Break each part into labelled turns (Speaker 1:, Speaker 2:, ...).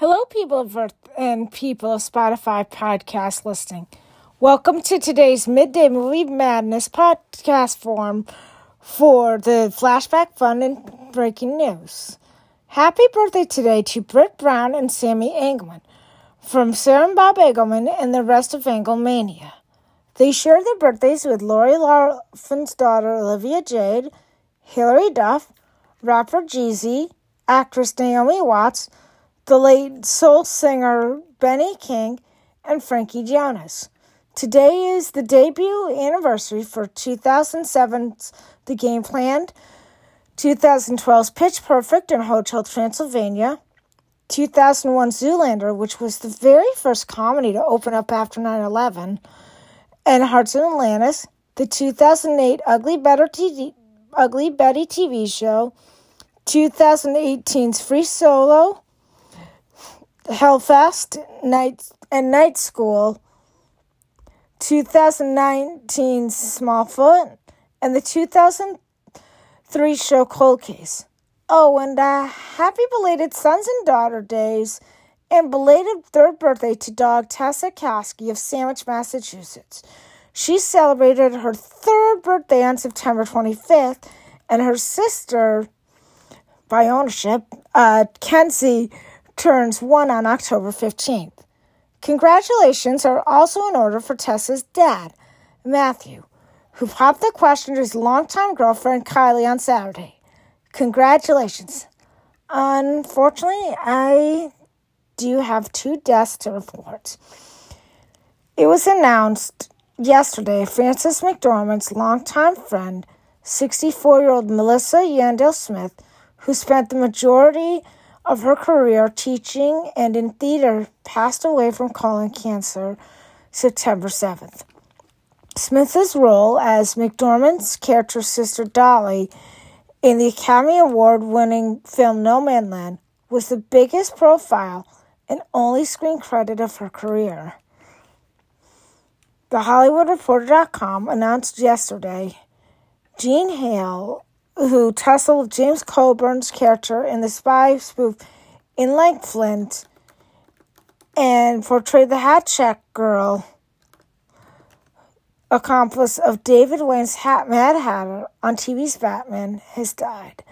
Speaker 1: Hello, people of Earth and people of Spotify podcast listening. Welcome to today's Midday Movie Madness podcast form for the flashback fun and breaking news. Happy birthday today to Britt Brown and Sammy Engelman from Sarah and Bob Engelman and the rest of Engelmania. They share their birthdays with Lori Laughlin's daughter Olivia Jade, Hilary Duff, rapper Jeezy, actress Naomi Watts, the late soul singer Benny King, and Frankie Jonas. Today is the debut anniversary for 2007's The Game Plan, 2012's Pitch Perfect in Hotel Transylvania, 2001 Zoolander, which was the very first comedy to open up after 9 11, and Hearts in Atlantis, the 2008 Ugly, Better TV, Ugly Betty TV show, 2018's Free Solo, Hellfest, Night and Night School, 2019 Smallfoot, and the 2003 show Cold Case. Oh, and uh, happy belated sons and daughter days and belated third birthday to dog Tessa Kasky of Sandwich, Massachusetts. She celebrated her third birthday on September 25th, and her sister, by ownership, uh, Kenzie, turns one on October 15th. Congratulations are also in order for Tessa's dad, Matthew, who popped the question to his longtime girlfriend Kylie on Saturday. Congratulations. Unfortunately, I do have two deaths to report. It was announced yesterday Frances McDormand's longtime friend, 64 year old Melissa Yandell Smith, who spent the majority of her career teaching and in theater passed away from colon cancer September 7th. Smith's role as McDormand's character sister Dolly in the Academy Award winning film Nomadland was the biggest profile and only screen credit of her career. The HollywoodReporter.com announced yesterday Jean Hale who tussled James Coburn's character in the spy spoof in Like Langflint and portrayed the hat check girl, accomplice of David Wayne's hat, Mad Hatter on TV's Batman, has died.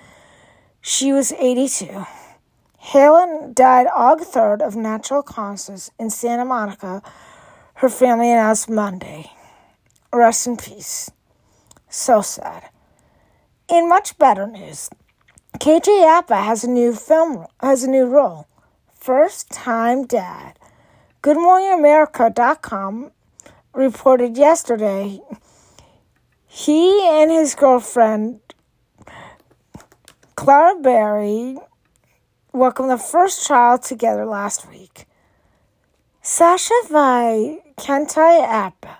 Speaker 1: She was 82. Helen died August 3rd of natural causes in Santa Monica. Her family announced Monday. Rest in peace. So sad. In much better news, KJ Apa has a new film has a new role. First time dad. GoodMorningAmerica.com reported yesterday he and his girlfriend Clara Berry welcomed the first child together last week. Sasha Vai Kentai Apa,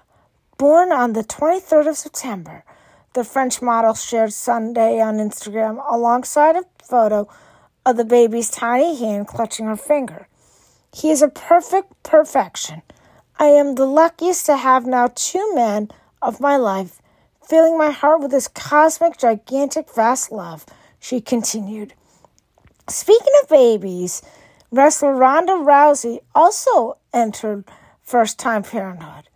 Speaker 1: born on the 23rd of September, the French model shared Sunday on Instagram alongside a photo of the baby's tiny hand clutching her finger. He is a perfect perfection. I am the luckiest to have now two men of my life, filling my heart with this cosmic, gigantic, vast love, she continued. Speaking of babies, wrestler Ronda Rousey also entered first time parenthood.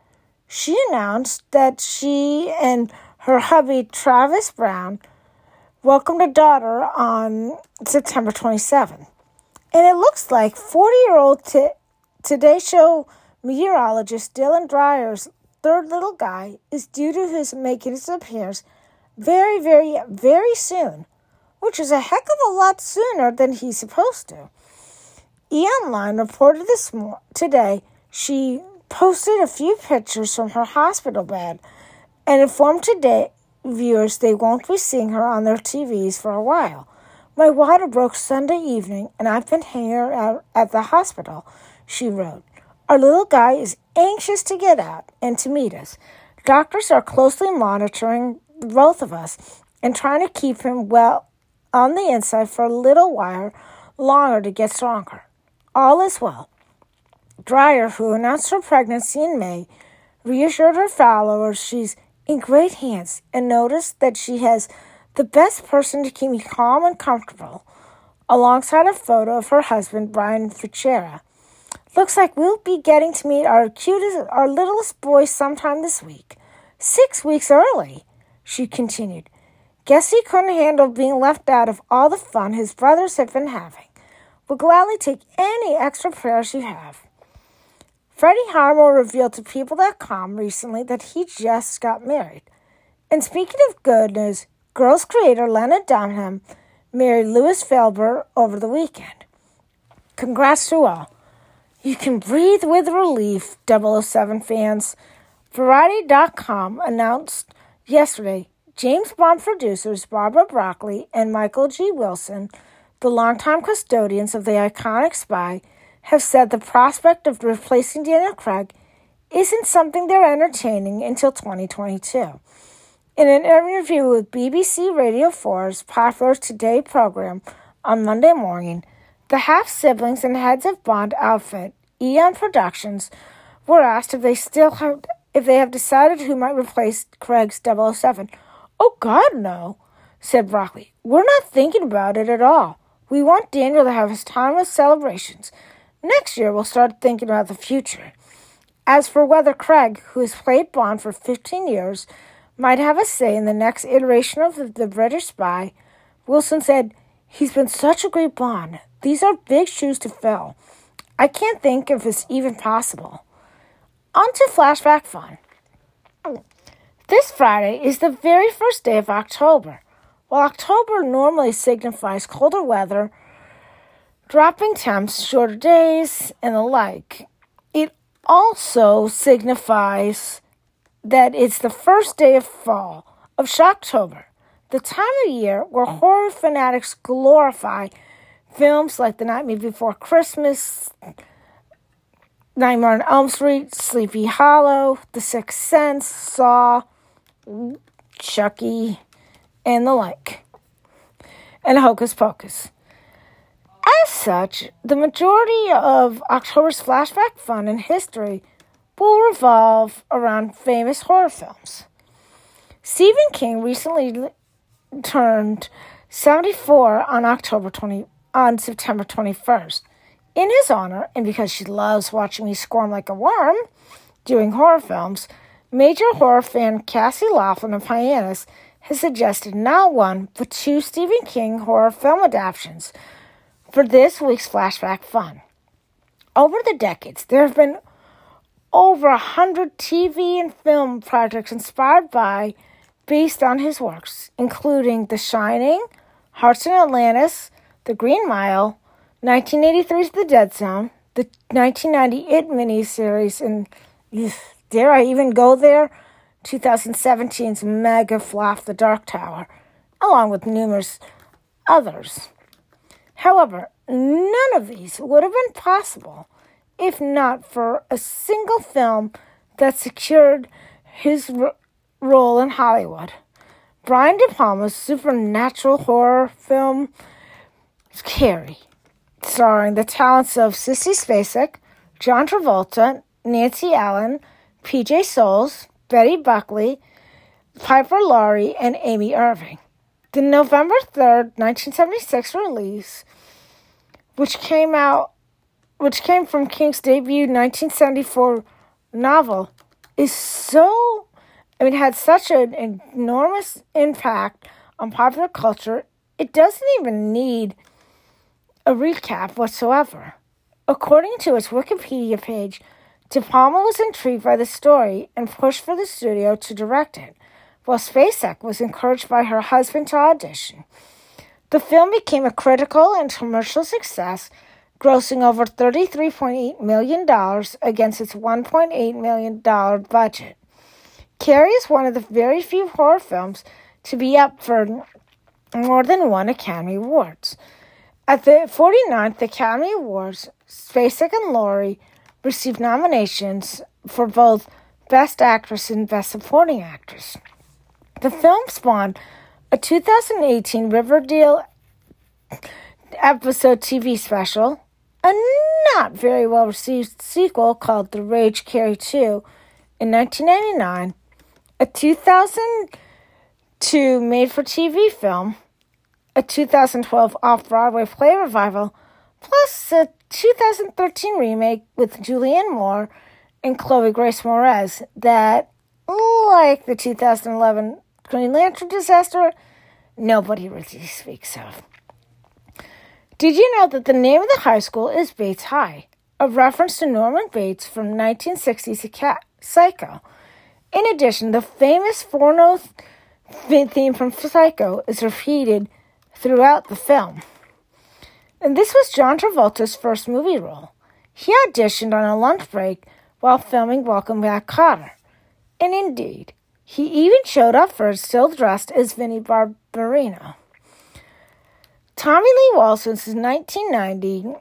Speaker 1: She announced that she and her hubby, Travis Browne, welcomed a daughter on September 27th. And it looks like 40 year old t- Today Show meteorologist Dylan Dreyer's third little guy is due to his making his appearance very, very, very soon, which is a heck of a lot sooner than he's supposed to. E Online reported this mo- today she posted a few pictures from her hospital bed and informed today viewers they won't be seeing her on their TVs for a while. My water broke Sunday evening, and I've been hanging out at the hospital, she wrote. Our little guy is anxious to get out and to meet us. Doctors are closely monitoring both of us and trying to keep him well on the inside for a little while longer to get stronger. All is well. Dreyer, who announced her pregnancy in May, reassured her followers she's in great hands and notice that she has the best person to keep me calm and comfortable. alongside a photo of her husband, Brian Fichera. Looks like we'll be getting to meet our cutest, our littlest boy sometime this week. Six weeks early, she continued. Guess he couldn't handle being left out of all the fun his brothers have been having. We'll gladly take any extra prayers you have. Freddie Highmore revealed to People.com recently that he just got married. And speaking of good news, Girls creator Lena Dunham married Louis Felber over the weekend. Congrats to all. You can breathe with relief, 007 fans. Variety.com announced yesterday James Bond producers Barbara Broccoli and Michael G. Wilson, the longtime custodians of the iconic spy, have said the prospect of replacing Daniel Craig isn't something they're entertaining until 2022. In an interview with BBC Radio 4's Popular Today program on Monday morning, the half siblings and heads of Bond outfit, Eon Productions, were asked if they still have if they have decided who might replace Craig's 007. Oh God, no, said Broccoli. We're not thinking about it at all. We want Daniel to have his timeless celebrations. Next year, we'll start thinking about the future. As for whether Craig, who has played Bond for 15 years, might have a say in the next iteration of the, British spy, Wilson said, He's been such a great Bond. These are big shoes to fill. I can't think if it's even possible. On to flashback fun. This Friday is the very first day of October. While October normally signifies colder weather, dropping temps, shorter days, and the like, it also signifies that it's the first day of fall, of Shocktober, the time of year where horror fanatics glorify films like The Nightmare Before Christmas, Nightmare on Elm Street, Sleepy Hollow, The Sixth Sense, Saw, Chucky, and the like, and Hocus Pocus. As such, the majority of October's flashback fun and history will revolve around famous horror films. Stephen King recently turned 74 on October 20 on September 21st. In his honor, and because she loves watching me squirm like a worm doing horror films, major horror fan Cassie Laughlin of Hyannis has suggested not one, but two Stephen King horror film adaptations for this week's flashback fun. Over the decades, there have been over a hundred TV and film projects inspired by, based on his works, including The Shining, Hearts in Atlantis, The Green Mile, 1983's The Dead Zone, the 1990 It miniseries, and dare I even go there? 2017's mega flop, The Dark Tower, along with numerous others. However, none of these would have been possible if not for a single film that secured his r- role in Hollywood. Brian De Palma's supernatural horror film, Carrie, starring the talents of Sissy Spacek, John Travolta, Nancy Allen, PJ Soles, Betty Buckley, Piper Laurie, and Amy Irving. The November 3rd, 1976 release, which came out which came from King's debut 1974 novel, is so, I mean, had such an enormous impact on popular culture, it doesn't even need a recap whatsoever. According to its Wikipedia page, De Palma was intrigued by the story and pushed for the studio to direct it, while Spacek was encouraged by her husband to audition. The film became a critical and commercial success grossing over $33.8 million against its $1.8 million budget. Carrie is one of the very few horror films to be up for more than one Academy Awards. At the 49th Academy Awards, Spacek and Laurie received nominations for both Best Actress and Best Supporting Actress. The film spawned a 2018 Riverdale episode TV special, a not very well received sequel called The Rage Carrie 2 in 1999, a 2002 made for TV film, a 2012 off Broadway play revival, plus a 2013 remake with Julianne Moore and Chloe Grace Moretz that, like the 2011 Green Lantern disaster, nobody really speaks of. Did you know that the name of the high school is Bates High, a reference to Norman Bates from 1960's Psycho? In addition, the famous four note theme from Psycho is repeated throughout the film. And this was John Travolta's first movie role. He auditioned on a lunch break while filming Welcome Back Kotter. And indeed, he even showed up for still dressed as Vinnie Barbarino. Tommy Lee Wallace's 1990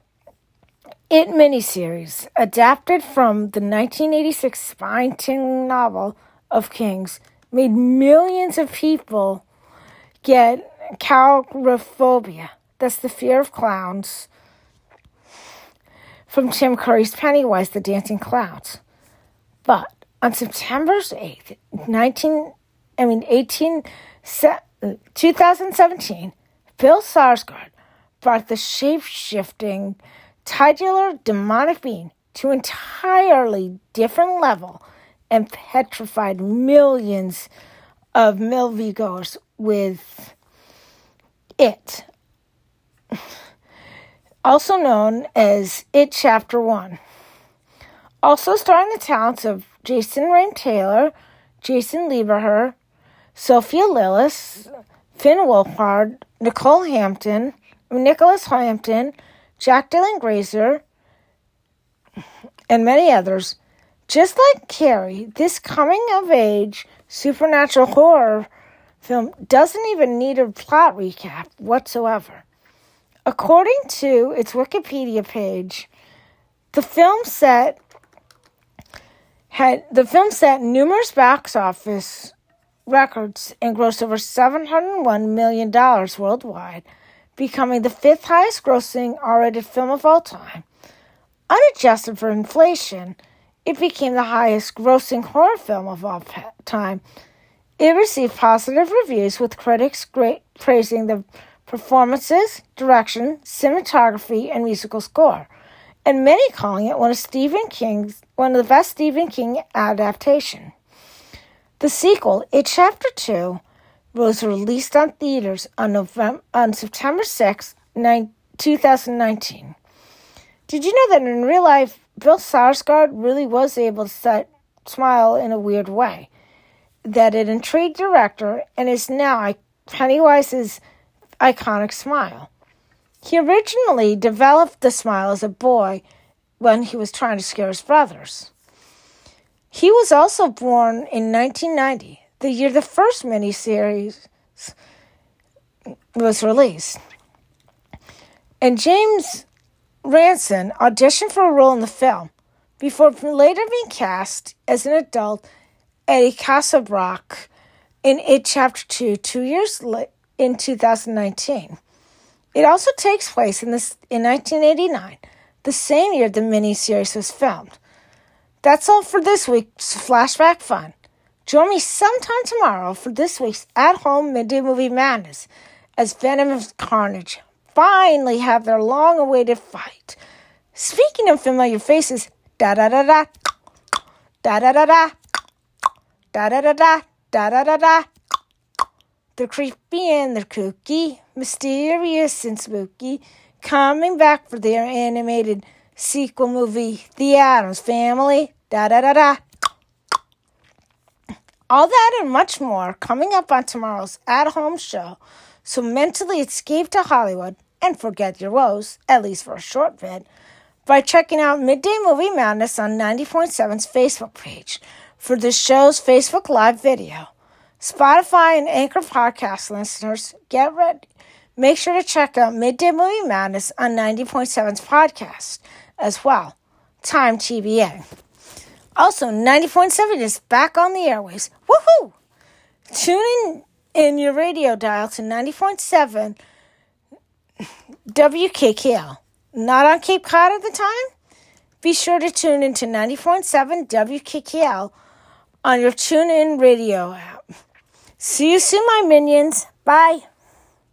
Speaker 1: It miniseries, adapted from the 1986 spine King novel of Kings, made millions of people get coulrophobia. That's the fear of clowns. From Tim Curry's Pennywise, the Dancing Clowns. But on September 8th, 19, I mean 18, 2017, Bill Skarsgård brought the shape-shifting, titular demonic being to an entirely different level and petrified millions of moviegoers with it, also known as It Chapter 1. Also starring the talents of Jason Rayne Taylor, Jason Lieberher, Sophia Lillis, Finn Wolfhard, Nicole Hampton, Nicholas Hampton, Jack Dylan Grazer, and many others. Just like Carrie, this coming of age supernatural horror film doesn't even need a plot recap whatsoever. According to its Wikipedia page, the film set had the film set numerous box office records and grossed over $701 million worldwide, becoming the fifth highest grossing R rated film of all time. Unadjusted for inflation, it became the highest grossing horror film of all time. It received positive reviews, with critics great, praising the performances, direction, cinematography, and musical score, and many calling it one of Stephen King's one of the best Stephen King adaptation. The sequel, It Chapter Two, was released on theaters on November on September 6, 2019. Did you know that in real life Bill Skarsgård really was able to set, smile in a weird way. That it intrigued director and is now Pennywise's iconic smile. He originally developed the smile as a boy when he was trying to scare his brothers. He was also born in 1990, the year the first miniseries was released. And James Ransone auditioned for a role in the film before later being cast as an adult Eddie Kaspbrak in It Chapter 2 two years in 2019. It also takes place in, this, in 1989, the same year the miniseries was filmed. That's all for this week's Flashback Fun. Join me sometime tomorrow for this week's At Home Midday Movie Madness as Venom and Carnage finally have their long awaited fight. Speaking of familiar faces, da da da da, da da da da, da da da da, da da da da. They're creepy and they're kooky, mysterious and spooky, coming back for their animated sequel movie, The Addams Family. Da da da da. All that and much more coming up on tomorrow's at home show. So mentally escape to Hollywood and forget your woes, at least for a short bit, by checking out Midday Movie Madness on 90.7's Facebook page for the show's Facebook Live video. Spotify and Anchor podcast listeners, get ready. Make sure to check out Midday Movie Madness on 90.7's podcast as well. Time TBA. Also, 90.7 is back on the airways. Woohoo! Tune in in your radio dial to 90.7 WKKL. Not on Cape Cod at the time? Be sure to tune into 90.7 WKKL on your TuneIn radio app. See you soon, my minions. Bye.